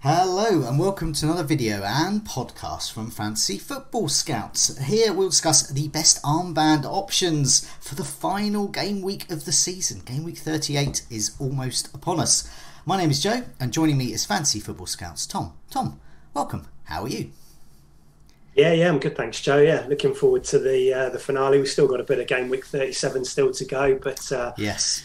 Hello and welcome to another video and podcast from Fantasy Football Scouts. Here we'll discuss the best armband options for the final game week of the season. Game week 38 is almost upon us. My name is Joe and joining me is Fantasy Football Scouts Tom. Tom, welcome. How are you? Yeah, yeah, I'm good, thanks, Joe. Yeah, looking forward to the uh, the finale. We've still got a bit of game week 37 still to go, but uh, yes,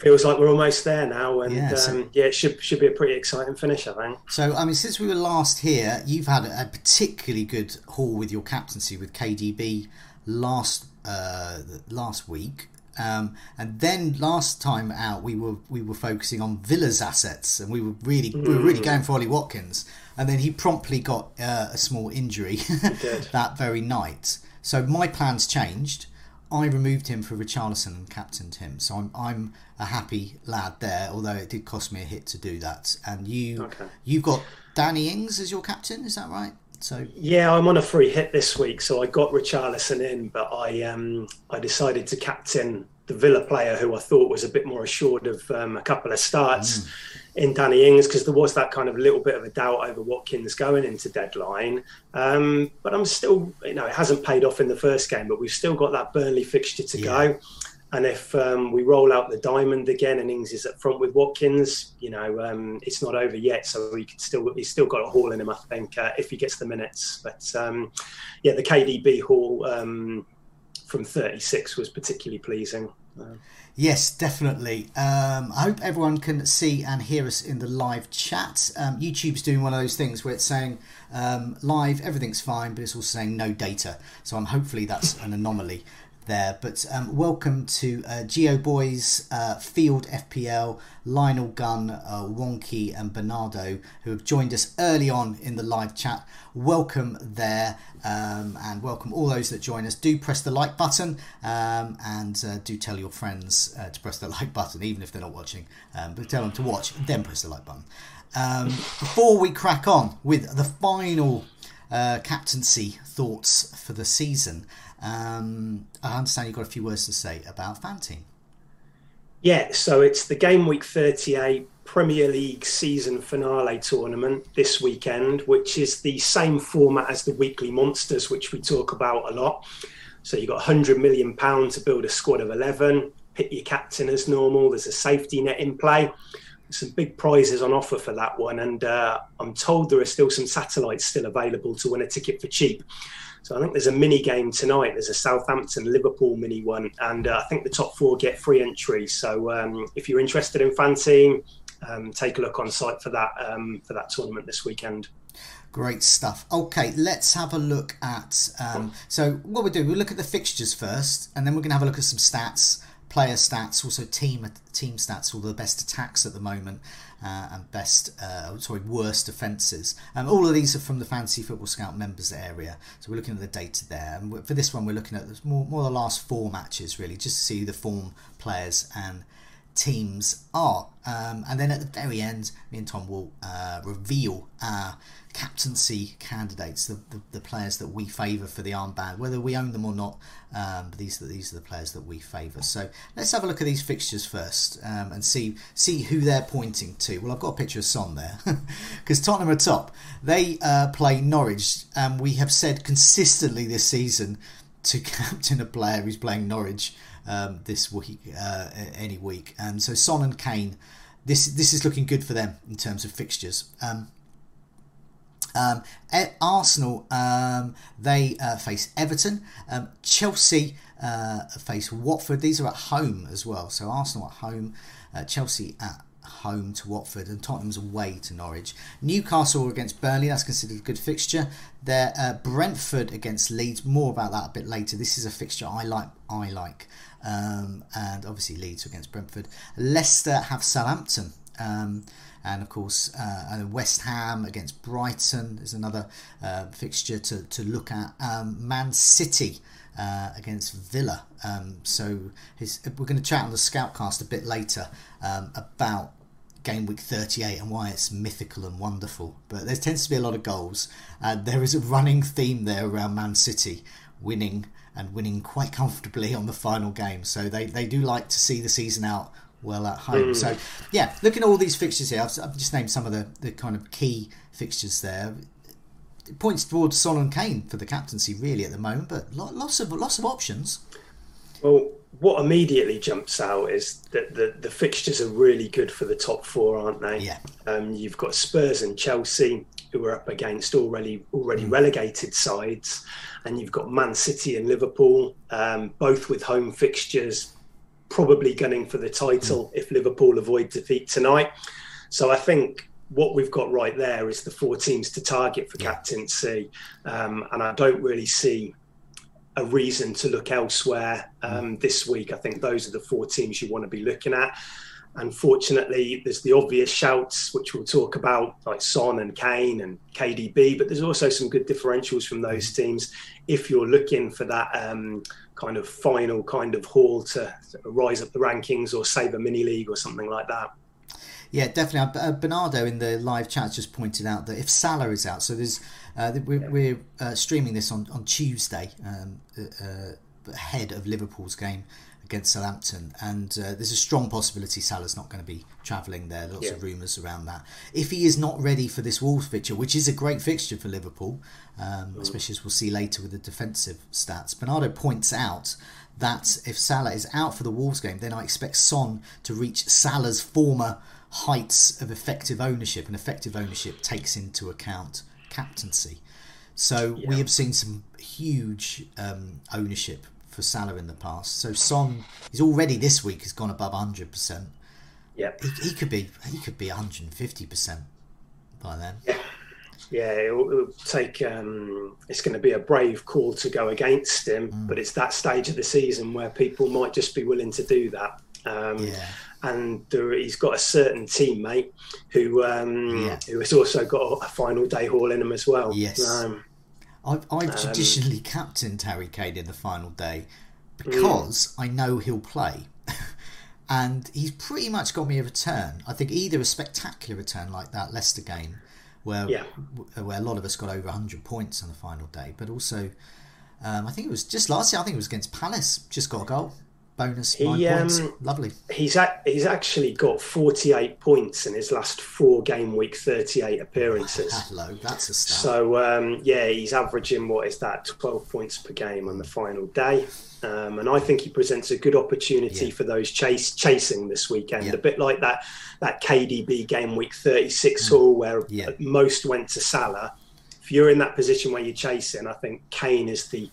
feels like we're almost there now, and yeah, so, um, yeah, it should should be a pretty exciting finish, I think. So, I mean, since we were last here, you've had a particularly good haul with your captaincy with KDB last uh, last week. Um, and then last time out, we were we were focusing on Villa's assets, and we were really mm. we were really mm. going for Ollie Watkins, and then he promptly got uh, a small injury that very night. So my plans changed. I removed him for Richarlison and captained him. So I'm I'm a happy lad there, although it did cost me a hit to do that. And you okay. you've got Danny Ings as your captain, is that right? So yeah, I'm on a free hit this week, so I got Richarlison in, but I um I decided to captain the Villa player who I thought was a bit more assured of um, a couple of starts. Mm in Danny Ings because there was that kind of little bit of a doubt over Watkins going into deadline. Um, but I'm still, you know, it hasn't paid off in the first game, but we've still got that Burnley fixture to yeah. go. And if um, we roll out the diamond again and Ings is up front with Watkins, you know, um, it's not over yet. So he can still he's still got a haul in him, I think, uh, if he gets the minutes. But um, yeah, the KDB haul um, from 36 was particularly pleasing. Yes, definitely. Um, I hope everyone can see and hear us in the live chat. Um, YouTube's doing one of those things where it's saying um, live, everything's fine, but it's also saying no data. So I'm hopefully that's an anomaly there. But um, welcome to uh, Geo Boys, uh, Field FPL, Lionel Gunn, uh, Wonky, and Bernardo, who have joined us early on in the live chat. Welcome there, um, and welcome all those that join us. Do press the like button um, and uh, do tell your friends uh, to press the like button, even if they're not watching. Um, but tell them to watch, then press the like button. Um, before we crack on with the final uh, captaincy thoughts for the season. Um, I understand you've got a few words to say about Fanteam. Yeah, so it's the game week 38 Premier League season finale tournament this weekend, which is the same format as the weekly monsters, which we talk about a lot. So you've got 100 million pounds to build a squad of 11, pick your captain as normal. There's a safety net in play. some big prizes on offer for that one, and uh, I'm told there are still some satellites still available to win a ticket for cheap. So I think there's a mini game tonight. There's a Southampton Liverpool mini one, and uh, I think the top four get free entry. So um, if you're interested in Fanteam, um, take a look on site for that um, for that tournament this weekend. Great stuff. Okay, let's have a look at. Um, so what we do, we'll look at the fixtures first, and then we're going to have a look at some stats player stats, also team team stats, all the best attacks at the moment uh, and best, uh, sorry, worst defences. Um, all of these are from the Fantasy Football Scout members area, so we're looking at the data there. And for this one, we're looking at more, more the last four matches really, just to see the form players and teams are. Um, and then at the very end, me and Tom will uh, reveal our captaincy candidates, the, the, the players that we favour for the armband, whether we own them or not. Um, but these are these are the players that we favour. So let's have a look at these fixtures first um, and see see who they're pointing to. Well, I've got a picture of Son there because Tottenham are top. They uh, play Norwich, and we have said consistently this season to captain a player who's playing Norwich um, this week, uh, any week. And so Son and Kane, this this is looking good for them in terms of fixtures. Um, um, Arsenal um, they uh, face Everton. Um, Chelsea uh, face Watford. These are at home as well. So Arsenal at home, uh, Chelsea at home to Watford, and Tottenham's away to Norwich. Newcastle against Burnley. That's considered a good fixture. There, uh, Brentford against Leeds. More about that a bit later. This is a fixture I like. I like. Um, and obviously Leeds against Brentford. Leicester have Southampton. Um, and of course uh, West Ham against Brighton is another uh, fixture to, to look at. Um, Man City uh, against Villa. Um, so his, we're going to chat on the Scoutcast a bit later um, about game week 38 and why it's mythical and wonderful. But there tends to be a lot of goals. and there is a running theme there around Man City winning and winning quite comfortably on the final game. So they, they do like to see the season out well at home. Mm. So, yeah, looking at all these fixtures here, I've, I've, just named some of the, the kind of key fixtures there. It points towards Son and Kane for the captaincy, really, at the moment, but lots of lots of options. Well, what immediately jumps out is that the, the fixtures are really good for the top four, aren't they? Yeah. Um, you've got Spurs and Chelsea, who are up against already already mm. relegated sides, and you've got Man City and Liverpool, um, both with home fixtures probably gunning for the title mm. if Liverpool avoid defeat tonight. So I think what we've got right there is the four teams to target for captaincy, um, and I don't really see a reason to look elsewhere um, mm. this week. I think those are the four teams you want to be looking at. Unfortunately, there's the obvious shouts, which we'll talk about, like Son and Kane and KDB, but there's also some good differentials from those mm. teams. If you're looking for that um, kind of final kind of haul to rise up the rankings or save a mini league or something like that. Yeah, definitely. Uh, Bernardo in the live chat just pointed out that if Salah is out, so there's uh, we're, we're uh, streaming this on on Tuesday um, uh, uh, ahead of Liverpool's game against Southampton, and uh, there's a strong possibility Salah's not going to be travelling there. Lots yeah. of rumours around that. If he is not ready for this Wolves fixture, which is a great fixture for Liverpool, um, mm. especially as we'll see later with the defensive stats, Bernardo points out that if Salah is out for the Wolves game, then I expect Son to reach Salah's former heights of effective ownership, and effective ownership takes into account captaincy. So yeah. we have seen some huge um, ownership for Salah in the past. So Son, he's already this week has gone above hundred percent. Yeah, he, he, could be he could be one hundred and fifty percent by then. Yeah, yeah. It'll, it'll take. Um, it's going to be a brave call to go against him, mm. but it's that stage of the season where people might just be willing to do that. Um, yeah. And there, he's got a certain teammate who um, yeah. who has also got a final day haul in him as well. Yes. Um, I've, I've um, traditionally captained Harry Kane in the final day because mm. I know he'll play. and he's pretty much got me a return. I think either a spectacular return like that Leicester game, where yeah. where a lot of us got over 100 points on the final day, but also um, I think it was just last year. I think it was against Palace, just got a goal bonus he, um, Lovely. He's a, he's actually got 48 points in his last four game week 38 appearances. Hello, that's a start. So um, yeah, he's averaging what is that 12 points per game on the final day. Um, and I think he presents a good opportunity yeah. for those chase chasing this weekend. Yeah. A bit like that that KDB game week 36 mm. haul where yeah. most went to Salah. If you're in that position where you're chasing, I think Kane is the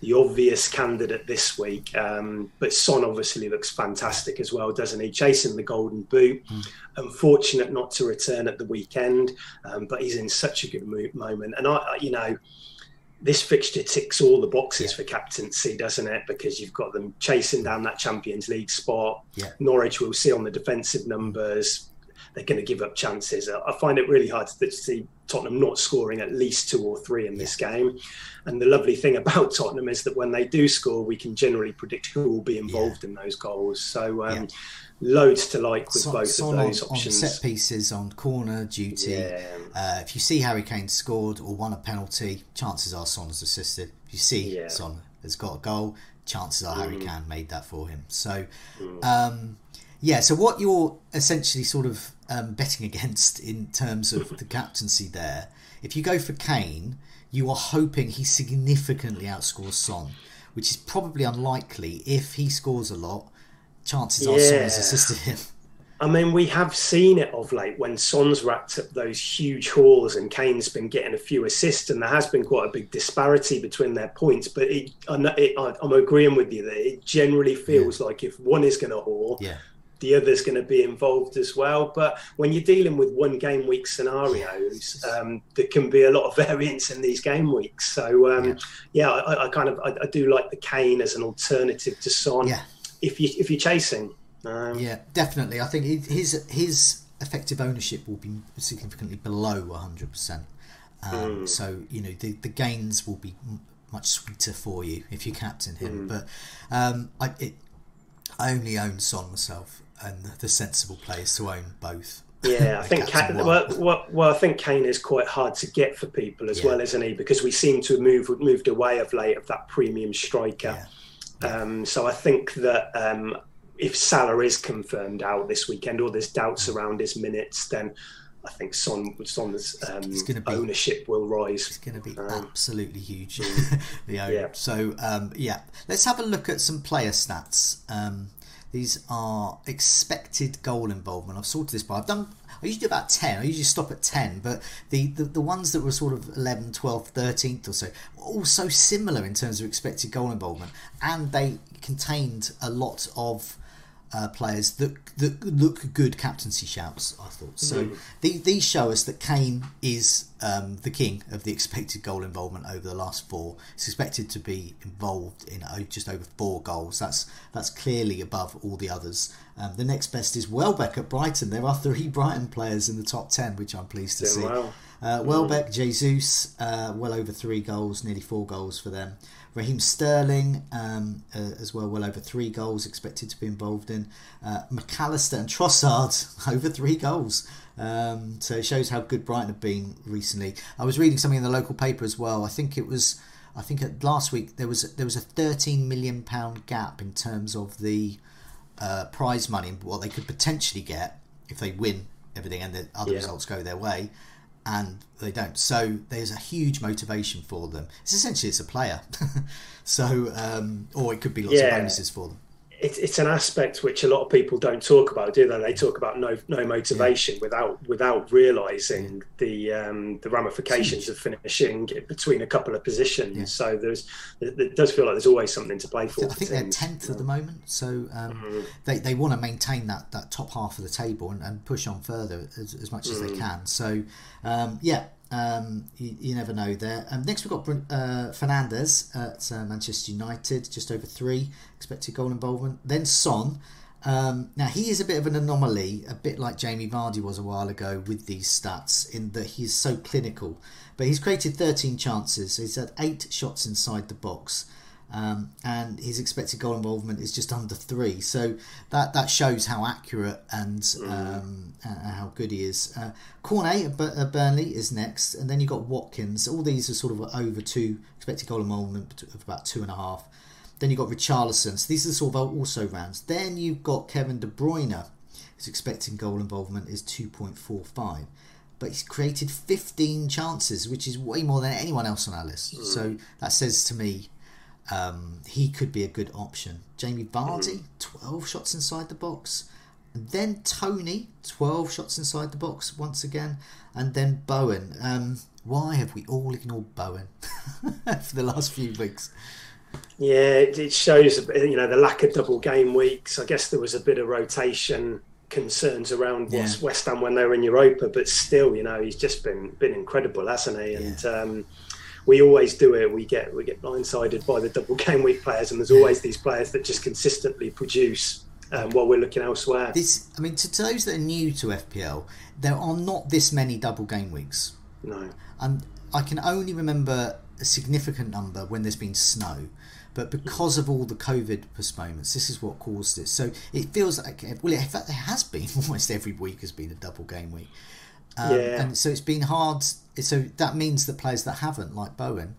the obvious candidate this week. Um, but Son obviously looks fantastic as well, doesn't he? Chasing the golden boot. Mm. Unfortunate not to return at the weekend, um, but he's in such a good moment. And I, you know, this fixture ticks all the boxes yeah. for captaincy, doesn't it? Because you've got them chasing down that Champions League spot. Yeah. Norwich will see on the defensive numbers. They're going to give up chances. I find it really hard to see Tottenham not scoring at least two or three in this game. And the lovely thing about Tottenham is that when they do score, we can generally predict who will be involved yeah. in those goals. So. Um, yeah loads to like with both Son of those on, options. On set pieces, on corner duty. Yeah. Uh, if you see Harry Kane scored or won a penalty, chances are Son has assisted. If you see. Son has got a goal, chances are mm. Harry Kane made that for him. So, mm. um, yeah. So what you're essentially sort of um, betting against in terms of the captaincy there, if you go for Kane, you are hoping he significantly outscores Son, which is probably unlikely if he scores a lot chances are Son has assisted him. I mean, we have seen it of late when Son's racked up those huge hauls and Kane's been getting a few assists, and there has been quite a big disparity between their points. But it, I'm agreeing with you that it generally feels yeah. like if one is going to haul, yeah. The other's going to be involved as well. But when you're dealing with one game week scenarios, um, there can be a lot of variance in these game weeks. So, um, yeah, yeah I, I, kind of I, I, do like the Kane as an alternative to Son. Yeah if you if you're chasing. Um, yeah, definitely. I think his his effective ownership will be significantly below 100. percent um, mm. So you know the the gains will be much sweeter for you if you captain him. Mm. But um, I it, I only own Son myself, and the sensible play is to own both. Yeah, I think Kane, well, well, well, I think Kane is quite hard to get for people as yeah. well, isn't he? Because we seem to have moved moved away of late of that premium striker. Yeah. Um, so I think that um, if Salah is confirmed out this weekend or there's doubts around his minutes, then I think Son, Son's um, be, ownership will rise. It's going to be um, absolutely huge. Mm. the own. Yeah. So um, yeah, let's have a look at some player stats. Um, these are expected goal involvement. I've sorted this by. I've done I usually do about 10. I usually stop at 10, but the, the, the ones that were sort of 11, 12, 13th or so all so similar in terms of expected goal involvement, and they contained a lot of uh, players that that look good captaincy shouts. I thought so. Mm. The, these show us that Kane is um, the king of the expected goal involvement over the last four. He's expected to be involved in just over four goals. That's that's clearly above all the others. Um, the next best is Welbeck at Brighton. There are three Brighton players in the top ten, which I'm pleased to see. Well. Uh, Welbeck, Jesus, uh, well over three goals, nearly four goals for them. Raheem Sterling um, uh, as well, well over three goals expected to be involved in. Uh, Mac and Trossard over three goals. Um, so it shows how good Brighton have been recently. I was reading something in the local paper as well. I think it was, I think last week there was there was a 13 million pound gap in terms of the uh, prize money, what they could potentially get if they win everything and the other yeah. results go their way and they don't. So there's a huge motivation for them. It's essentially it's a player. so um, or it could be lots yeah. of bonuses for them it, it's an aspect which a lot of people don't talk about, do they? They talk about no no motivation yeah. without without realizing the um, the ramifications of finishing between a couple of positions. Yeah. So there's it does feel like there's always something to play for. I think they're tenth at the moment, so um, mm-hmm. they they want to maintain that that top half of the table and, and push on further as, as much as mm. they can. So um, yeah, um, you, you, never know there. Um, next, we've got uh, Fernandes at uh, Manchester United, just over three expected goal involvement. Then Son. Um, now, he is a bit of an anomaly, a bit like Jamie Vardy was a while ago with these stats, in that he is so clinical. But he's created 13 chances, he's had eight shots inside the box. Um, and his expected goal involvement is just under three. So that that shows how accurate and um, uh, how good he is. Uh, Cornet at Burnley is next, and then you've got Watkins. All these are sort of over two expected goal involvement of about two and a half. Then you've got Richarlison. So these are sort of also rounds. Then you've got Kevin De Bruyne. His expected goal involvement is 2.45 but he's created 15 chances, which is way more than anyone else on our list. Mm. So that says to me um, he could be a good option. Jamie Vardy, mm-hmm. 12 shots inside the box. And then Toney, 12 shots inside the box once again. And then Bowen. Um, why have we all ignored Bowen for the last few weeks? Yeah, it shows you know the lack of double game weeks. I guess there was a bit of rotation concerns around yeah. West Ham when they were in Europa, but still, you know, he's just been been incredible, hasn't he? And yeah. um, we always do it. We get we get blindsided by the double game week players, and there's always these players that just consistently produce. um, while we're looking elsewhere. This, I mean, to, to those that are new to FPL, there are not this many double game weeks. No. And I can only remember a significant number when there's been snow. But because of all the COVID postponements, this is what caused it. So it feels like, well, in fact, it has been almost every week has been a double game week. Um, Yeah. And so it's been hard. So that means that players that haven't, like Bowen,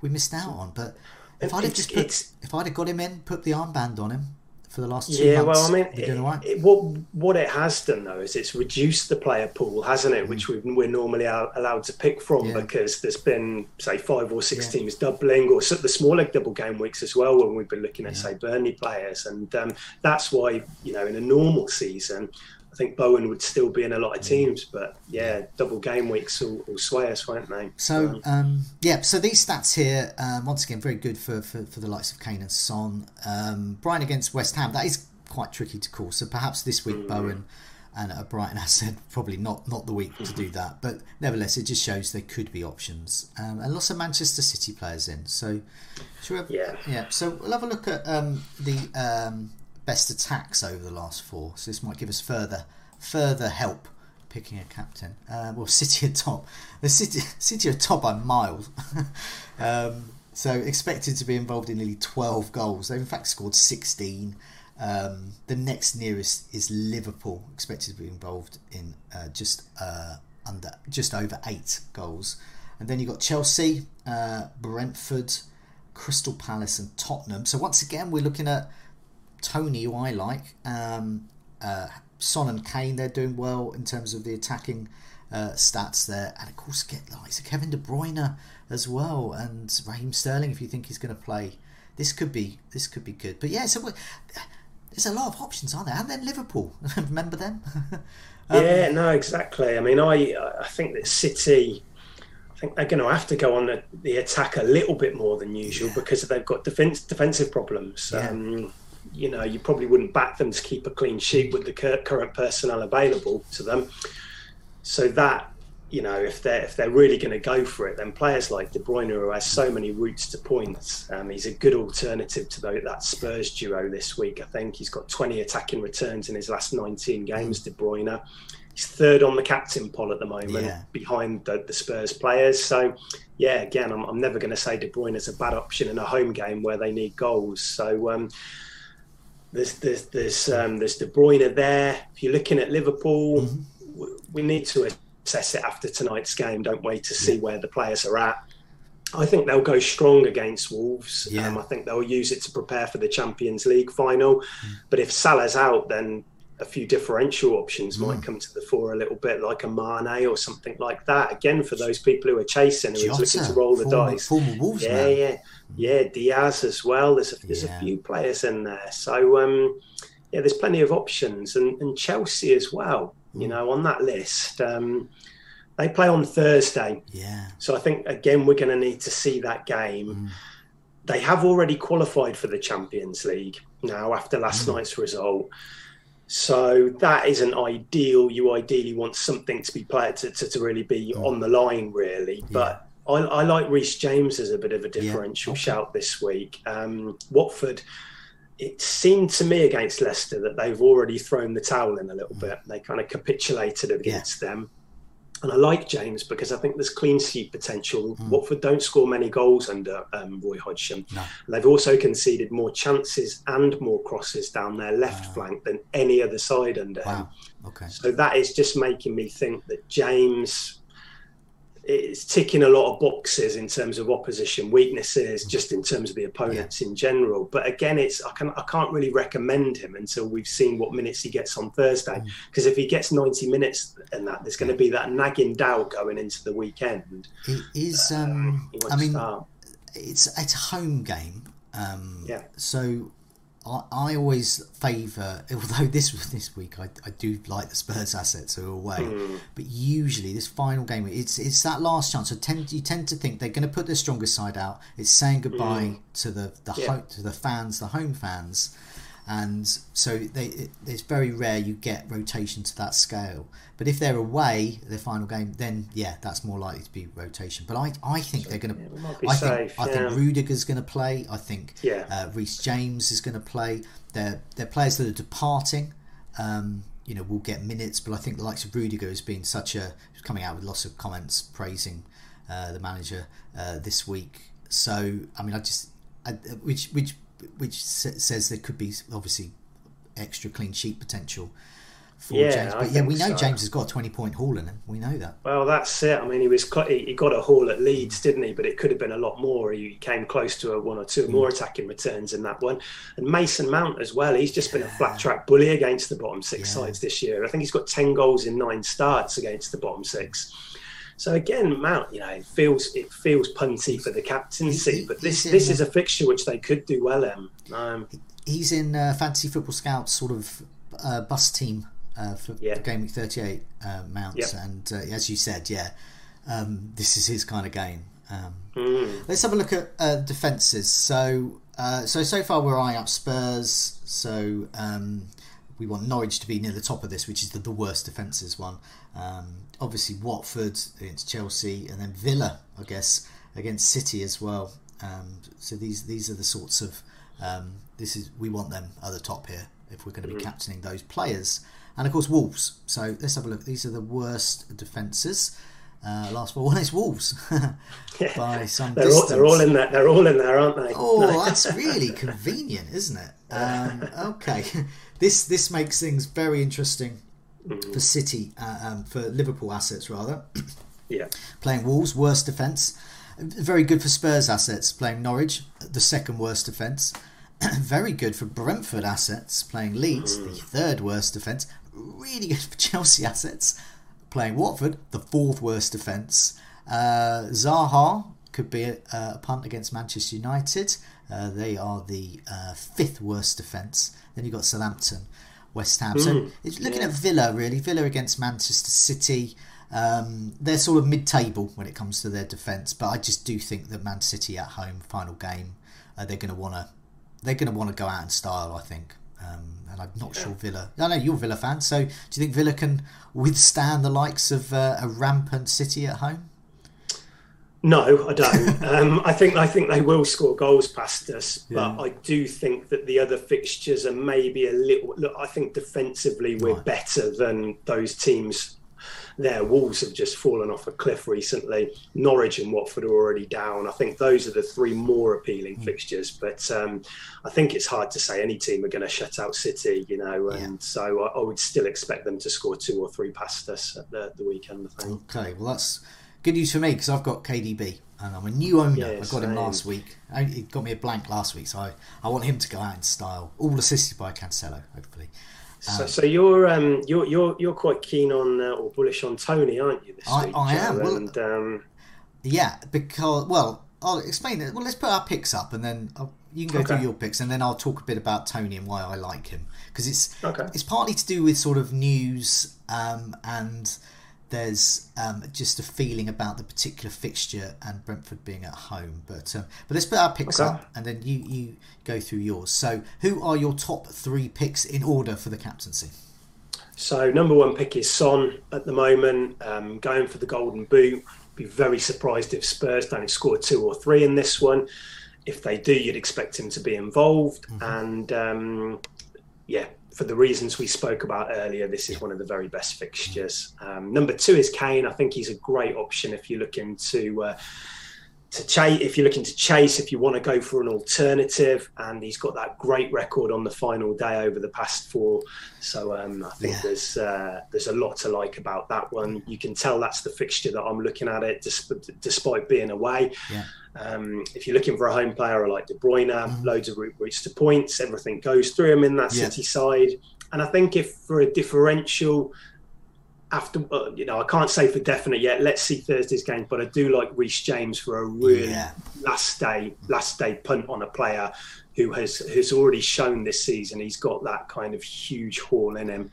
we missed out on. But if I'd have just put, if I'd have got him in, put the armband on him for the last two Yeah, months, well, I mean, all right. it, it- what what it has done though is it's reduced the player pool, hasn't it? Which we, we're normally al- allowed to pick from Mm. Yeah. because there's been say five or six Yeah. teams doubling, or so- the smaller double game weeks as well when we've been looking at say Burnley players, and um, that's why you know in a normal season. I think Bowen would still be in a Mm. lot of teams, but yeah, double game weeks will, will sway us, won't they? So um, yeah, so these stats here um, once again very good for, for, for the likes of Kane and Son. Um, Brighton against West Ham that is quite tricky to call. So perhaps this week Bowen and uh, Brighton has said probably not not the week to do that, but nevertheless it just shows there could be options um, and lots of Manchester City players in. So we have, Yeah. yeah. So we'll have a look at um, the um, best attacks over the last four. So this might give us further further help picking a captain. Uh, well, City at top. The City City are top by miles. um, so expected to be involved in nearly 12 goals. They've in fact scored 16. Um, the next nearest is Liverpool, expected to be involved in uh, just uh, under just over eight goals. And then you've got Chelsea, uh, Brentford, Crystal Palace, and Tottenham. So once again, we're looking at Toney, who I like, um, uh, Son and Kane. They're doing well in terms of the attacking uh, stats there, and of course, get like so Kevin De Bruyne as well, and Raheem Sterling. If you think he's going to play, this could be this could be good. But yeah, so we- there's a lot of options, aren't there? And then Liverpool, remember them? Um, yeah, no, exactly. I mean, I I think that City, I think they're going to have to go on the, the attack a little bit more than usual Yeah. because they've got defense, defensive problems. Yeah. Um, you know, you probably wouldn't back them to keep a clean sheet with the current personnel available to them. So that you know, if they're if they're really going to go for it, then players like De Bruyne, who has so many routes to points, um, he's a good alternative to tho- that Spurs duo this week. I think he's got 20 attacking returns in his last 19 games. De Bruyne, he's third on the captain poll at the moment, Yeah. behind the, the Spurs players. So, yeah, again, I'm, I'm never going to say De Bruyne is a bad option in a home game where they need goals. So. Um, there's there's there's um, there's De Bruyne there. If you're looking at Liverpool, w we need to assess it after tonight's game, don't we, to see where the players are at. I think they'll go strong against Wolves. Yeah. Um, I think they'll use it to prepare for the Champions League final. But if Salah's out, then a few differential options might come to the fore a little bit, like a Mane or something like that. Again, for those people who are chasing, who are looking to roll the former, dice. former Wolves Yeah, man. yeah, yeah. Diaz as well. There's a, there's Yeah. a few players in there, so um, yeah, there's plenty of options, and, and Chelsea as well. You Mm. know, on that list, um, they play on Thursday, Yeah. so I think again we're going to need to see that game. Mm. They have already qualified for the Champions League now after last Mm. night's result. So that isn't ideal. You ideally want something to be played to, to, to really be Mm. on the line, really. But I, I like Reece James as a bit of a differential okay. shout this week. Um, Watford, it seemed to me against Leicester that they've already thrown the towel in a little Mm. bit. They kind of capitulated against them. And I like James because I think there's clean sheet potential. Watford don't score many goals under um, Roy Hodgson. No. They've also conceded more chances and more crosses down their left flank than any other side under him. Okay. So that is just making me think that James is ticking a lot of boxes in terms of opposition weaknesses, just in terms of the opponents in general. But again, it's I can I can't really recommend him until we've seen what minutes he gets on Thursday. Because if he gets ninety minutes and that, there's going to be that nagging doubt going into the weekend. It is. Um, He I mean, start. it's it's a home game. Um, Yeah. So I, I always favour, although this this week I, I do like the Spurs assets who are away, Hmm. but usually this final game it's it's that last chance. So tend you tend to think they're going to put their strongest side out. It's saying goodbye to the the. Yeah. ho- to the fans, the home fans. And so they, it, it's very rare you get rotation to that scale. But if they're away, their final game, then yeah, that's more likely to be rotation. But I, I think they're going to. I safe, think I think Rudiger's going to play. I think yeah. uh, Reece James is going to play. They're they're players that are departing. Um, you know, will get minutes, but I think the likes of Rudiger has been such a coming out with lots of comments praising uh, the manager uh, this week. So I mean, I just I, which which which says there could be obviously extra clean sheet potential for yeah, James. But yeah, we know so. James has got a twenty point haul in him. We know that. Well, that's it. I mean, he was he got a haul at Leeds, didn't he? But it could have been a lot more. He came close to a one or two mm. more attacking returns in that one. And Mason Mount as well. He's just been a flat track bully against the bottom six yeah. sides this year. I think he's got ten goals in nine starts against the bottom six. So again, Mount, you know, it feels it feels punty for the captaincy, but this this is a fixture which they could do well in. Um, he's in uh, Fantasy Football Scouts sort of uh, bus team uh, for, yeah. Game Week 38 uh, Mounts, yep. and uh, as you said, yeah, um, this is his kind of game. Um, mm. Let's have a look at uh, defences. So, so so far we're eyeing up Spurs. So um, we want Norwich to be near the top of this, which is the, the worst defences one. Um, obviously Watford against Chelsea, and then Villa, I guess, against City as well. Um, so these these are the sorts of um, this is we want them at the top here if we're going to be mm-hmm. captaining those players, and of course Wolves. So let's have a look. These are the worst defences. Uh, last one is Wolves by some they're distance. All, they're all in there. They're all in there, aren't they? Oh, no. that's really convenient, isn't it? Um, okay, this this makes things very interesting mm. for City, uh, um, for Liverpool assets rather. yeah. Playing Wolves, worst defence. Very good for Spurs assets, playing Norwich, the second worst defence. Very good for Brentford assets, playing Leeds, mm. the third worst defence. Really good for Chelsea assets, playing Watford, the fourth worst defence. Uh, Zaha could be a, a, punt against Manchester United. Uh, they are the uh, fifth worst defence. Then you've got Southampton, West Ham. So mm, it's looking yeah. at Villa really. Villa against Manchester City. Um, they're sort of mid-table when it comes to their defence, but I just do think that Man City at home, final game, uh, they're going to want to they're going to want to go out in style. I think, um, and I'm not yeah. sure Villa. I know you're a Villa fan, so do you think Villa can withstand the likes of uh, a rampant City at home? No, I don't. um, I think I think they will score goals past us, but yeah. I do think that the other fixtures are maybe a little. Look, I think defensively we're right. better than those teams. Their Wolves have just fallen off a cliff recently. Norwich and Watford are already down. I think those are the three more appealing mm. fixtures. But um, I think it's hard to say any team are going to shut out City, you know. And yeah. so I, I, would still expect them to score two or three past us at the, the weekend. I think. Okay, well that's Good news for me because I've got KDB and I'm a new owner. Yeah, I got him last week. He got me a blank last week, so I, I want him to go out in style. All assisted by Cancelo, hopefully. So, um, so you're um, you're you're you're quite keen on uh, or bullish on Toney, aren't you? This I, week, I am. Well, and, um... Yeah, because well, I'll explain it. Well, let's put our picks up, and then I'll, you can go okay. through your picks, and then I'll talk a bit about Toney and why I like him because it's okay. it's partly to do with sort of news um, and there's um, just a feeling about the particular fixture and Brentford being at home. But um, but let's put our picks okay. up and then you you go through yours. So who are your top three picks in order for the captaincy? So number one pick is Son at the moment, um, going for the Golden Boot. Be very surprised if Spurs don't score two or three in this one. If they do, you'd expect him to be involved. Mm-hmm. And um, yeah, for the reasons we spoke about earlier, this is one of the very best fixtures. Um, number two is Kane. I think he's a great option if you're looking to uh, to chase. If you're looking to chase, if you want to go for an alternative, and he's got that great record on the final day over the past four. So um, I think yeah. there's uh, there's a lot to like about that one. You can tell that's the fixture that I'm looking at it, despite being away. Yeah. Um, if you're looking for a home player like De Bruyne, mm-hmm. loads of routes to points, everything goes through him in that yeah. City side. And I think if for a differential, after uh, you know, I can't say for definite yet. Let's see Thursday's game, but I do like Reece James for a really yeah. last day, last day punt on a player who has has already shown this season he's got that kind of huge haul in him.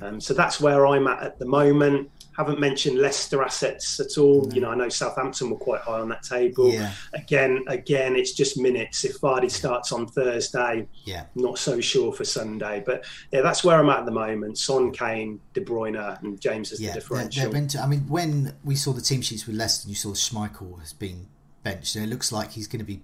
Um, so that's where I'm at at the moment. Haven't mentioned Leicester assets at all. No. You know, I know Southampton were quite high on that table. Yeah. Again, again, it's just minutes. If Vardy starts on Thursday, yeah, not so sure for Sunday. But yeah, that's where I'm at at the moment. Son, Kane, De Bruyne, and James is yeah, the differential. They're, they're I mean, when we saw the team sheets with Leicester, you saw Schmeichel has been benched, and it looks like he's going to be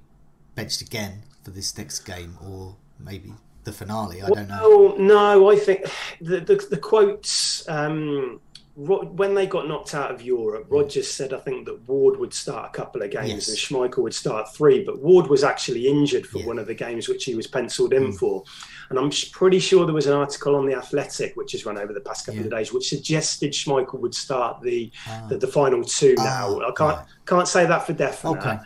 benched again for this next game, or maybe the finale. I don't know. no, I think the the, the quotes. Um, when they got knocked out of Europe, Rodgers said, I think that Ward would start a couple of games yes. and Schmeichel would start three, but Ward was actually injured for yeah. one of the games which he was penciled in mm. for. And I'm pretty sure there was an article on The Athletic, which has run over the past couple yeah. of days, which suggested Schmeichel would start the ah. the, the, final two now. Ah, I can't, can't say that for definite. Okay.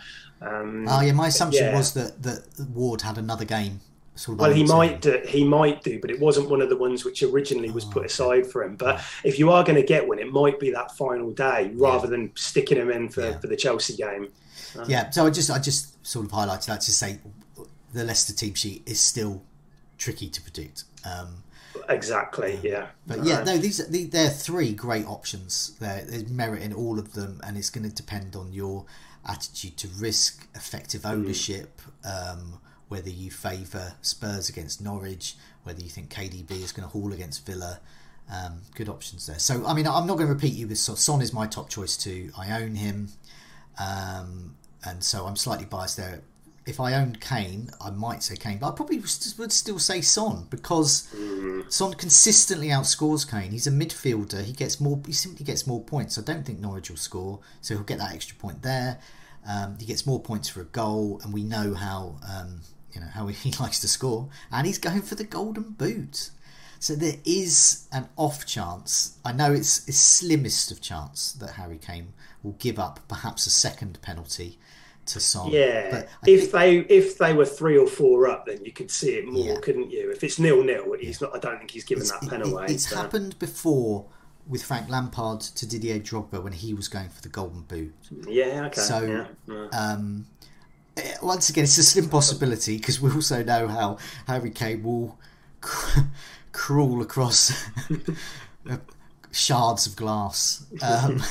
Um, oh, yeah, my assumption yeah. was that, that Ward had another game well, he might do, he might do, but it wasn't one of the ones which originally was oh, put aside for him. But if you are going to get one, it might be that final day rather yeah. than sticking him in for, yeah. for the Chelsea game. Uh, yeah, so I just I just sort of highlighted that to say the Leicester team sheet is still tricky to predict. Um, exactly, yeah. But yeah, no, these they're three great options. There, there's merit in all of them, and it's going to depend on your attitude to risk, effective hmm. ownership. Mm. Um, whether you favour Spurs against Norwich, whether you think KDB is going to haul against Villa. Um, good options there. So, I mean, I'm not going to repeat you with Son is my top choice too. I own him. Um, and so I'm slightly biased there. If I owned Kane, I might say Kane, but I probably would still say Son because Son consistently outscores Kane. He's a midfielder. He gets more. He simply gets more points. I don't think Norwich will score, so he'll get that extra point there. Um, he gets more points for a goal, and we know how um, you know how he likes to score, and he's going for the golden boot. So there is an off chance. I know it's it's slimmest of chance that Harry Kane will give up perhaps a second penalty to Son. Yeah, if think, they if they were three or four up, then you could see it more, yeah. couldn't you? If it's nil nil, he's not. I don't think he's given it's, that pen it, away. It's so. happened before with Frank Lampard to Didier Drogba when he was going for the golden boot. Yeah, okay. So yeah, yeah. Um, once again, it's a slim possibility because we also know how Harry Kane will crawl across shards of glass um,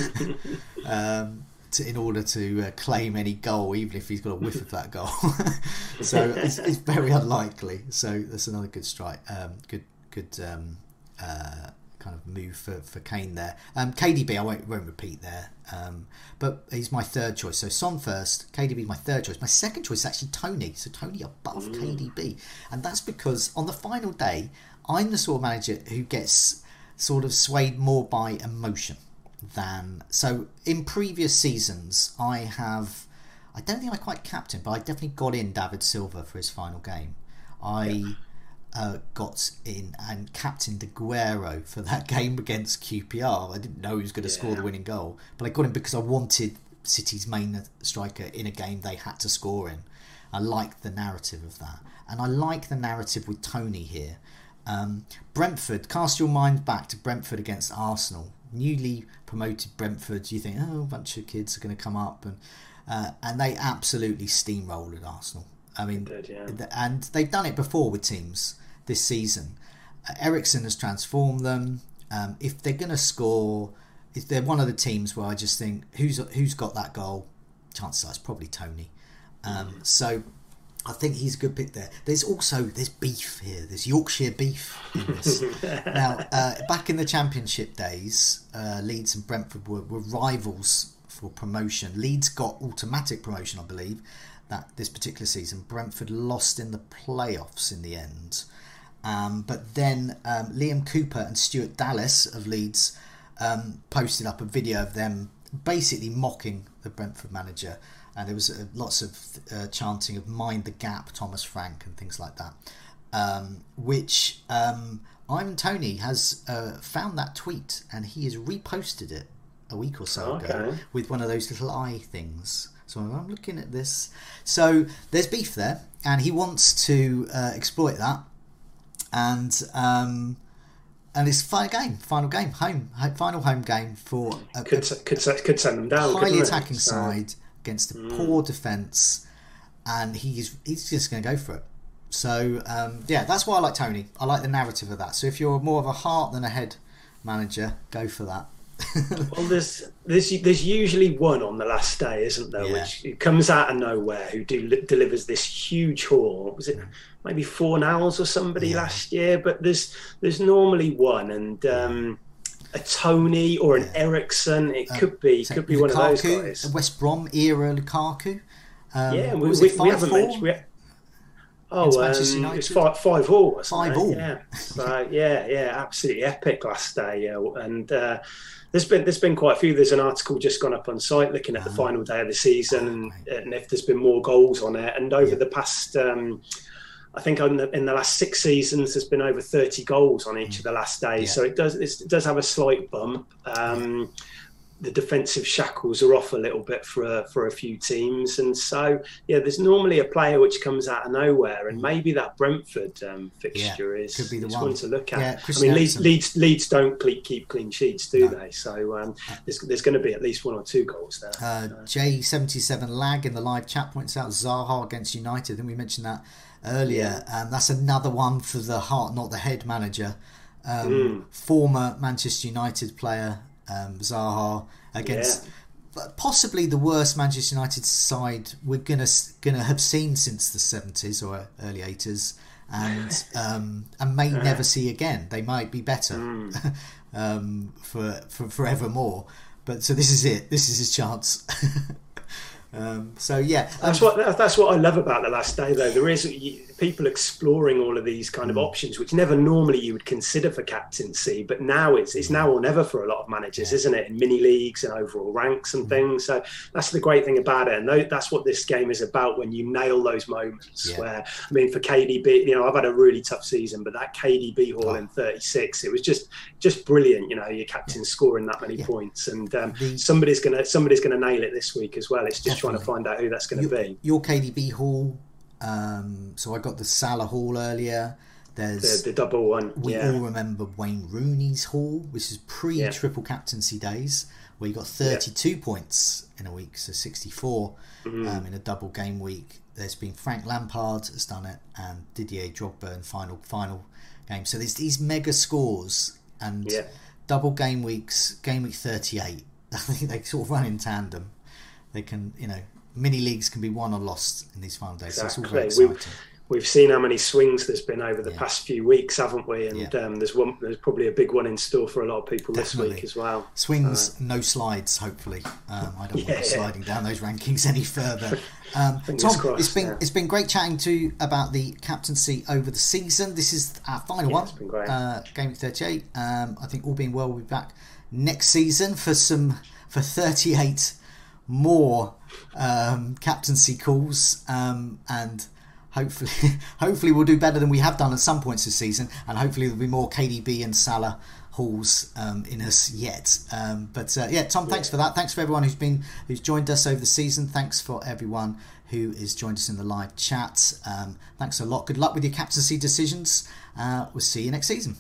um, to, in order to uh, claim any goal, even if he's got a whiff of that goal. so it's, it's, very unlikely. So that's another good strike. Um, good, good um, uh, kind of move for, for Kane there. Um, KDB, I won't, won't repeat there, um, but he's my third choice. So Son first, KDB my third choice. My second choice is actually Toney. So Toney above mm. KDB, and that's because on the final day, I'm the sort of manager who gets sort of swayed more by emotion than so. In previous seasons, I have. I don't think I quite capped him, but I definitely got in David Silva for his final game. I. Yeah uh, got in and captained Aguero for that game against QPR. I didn't know he was going to yeah. score the winning goal, but I got him because I wanted City's main striker in a game they had to score in. I like the narrative of that, and I like the narrative with Toney here. Um, Brentford, cast your mind back to Brentford against Arsenal. Newly promoted Brentford, you think, oh, a bunch of kids are going to come up, and uh, and they absolutely steamrolled at Arsenal. I mean, did, yeah. and they've done it before with teams this season. Uh, Eriksen has transformed them. Um, if they're going to score, if they're one of the teams where I just think who's who's got that goal, chances are it's probably Toney. Um, so I think he's a good pick there. There's also there's beef here. There's Yorkshire beef in this. now, uh, back in the Championship days, uh, Leeds and Brentford were, were rivals for promotion. Leeds got automatic promotion, I believe, that this particular season. Brentford lost in the playoffs in the end. Um, but then um, Liam Cooper and Stuart Dallas of Leeds um, posted up a video of them basically mocking the Brentford manager. And there was uh, lots of uh, chanting of "Mind the Gap," Thomas Frank, and things like that. Um, which um, I'm Toney has uh, found that tweet and he has reposted it a week or so okay. ago with one of those little eye things. So I'm looking at this. So there's beef there, and he wants to uh, exploit that and um, and it's final game, final game, home, final home game for a, could, could, could send them down. Highly attacking so. side against a mm. poor defence, and he's he's just going to go for it. So um, yeah, that's why I like Toney. I like the narrative of that. So if you're more of a heart than a head manager, go for that. well, there's there's there's usually one on the last day, isn't there? Yeah. Which comes out of nowhere, who do, delivers this huge haul. Was it maybe four Fornals or somebody Yeah. last year? But there's there's normally one, and um, a Toney or an Eriksen. It could be So could be one of those guys. West Brom era Lukaku. Um, Yeah, we, we, we haven't 5-4? mentioned. We, oh, um, Manchester it was five, five all, Five all. Yeah, so, yeah, yeah, absolutely epic last day. Yeah, and uh, there's been there's been quite a few. There's an article just gone up on site looking Ah. at the final day of the season and, and if there's been more goals on it. And over the past. Um, I think in the, in the last six seasons, there's been over 30 goals on each of the last days. Mm. Yeah. So it does it does have a slight bump. Um, the defensive shackles are off a little bit for a, for a few teams, and so yeah, there's normally a player which comes out of nowhere, and maybe that Brentford um, fixture is, Mm. could be the is one. to look at. Yeah, I mean, Leeds, Leeds Leeds don't keep clean sheets, do they? So um, there's there's going to be at least one or two goals there. Uh, J77 lag in the live chat points out Zaha against United. I think we mentioned that earlier. Um, that's another one for the heart, not the head manager. Um, Former Manchester United player um, Zaha against but possibly the worst Manchester United side we're gonna gonna have seen since the 70s or early 80s, and um, and may never see again. They might be better um, for for forevermore. But so this is it. This is his chance. um, so yeah, That's um, what that's what I love about the last day, though. There is people exploring all of these kind of Mm. options, which never normally you would consider for captaincy, but now it's it's now or never for a lot of managers, isn't it? In mini leagues and overall ranks Mm. and things. So that's the great thing about it, and that's what this game is about. When you nail those moments, Yeah. where I mean, for KDB, you know, I've had a really tough season, but that KDB haul Oh. in 36, it was just just brilliant. You know, your captain scoring that many points, and um, The- somebody's gonna somebody's gonna nail it this week as well. It's just trying to find out who that's going to be. your KDB haul. Um, so I got the Salah haul earlier. There's The, the double one, We yeah. all remember Wayne Rooney's haul, which is pre triple captaincy days, where you got 32 points in a week, so 64 Mm-hmm. um, in a double game week. There's been Frank Lampard has done it, and Didier Drogba in final final game. So there's these mega scores and Yeah. double game weeks. Game week 38, I think they sort of run in tandem. They can, you know, mini leagues can be won or lost in these final days. So it's all very Exactly. exciting. We've, we've seen how many swings there's been over the Yeah. past few weeks, haven't we? And Yeah. um, there's one. There's probably a big one in store for a lot of people this week as well. Swings, no slides. Hopefully, um, I don't want Yeah, to yeah. sliding down those rankings any further. Um, Tom, crossed, it's been it's been great chatting to you about the captaincy over the season. This is our final one, it's been great. Uh, game thirty eight. Um, I think all being well, we'll be back next season for some for thirty eight more um, captaincy calls um, and. Hopefully, hopefully we'll do better than we have done at some points this season, and hopefully there'll be more KDB and Salah hauls um, in us yet. Um, but uh, yeah, Tom, thanks for that. Thanks for everyone who's been who's joined us over the season. Thanks for everyone who has joined us in the live chat. Um, thanks a lot. Good luck with your captaincy decisions. Uh, we'll see you next season.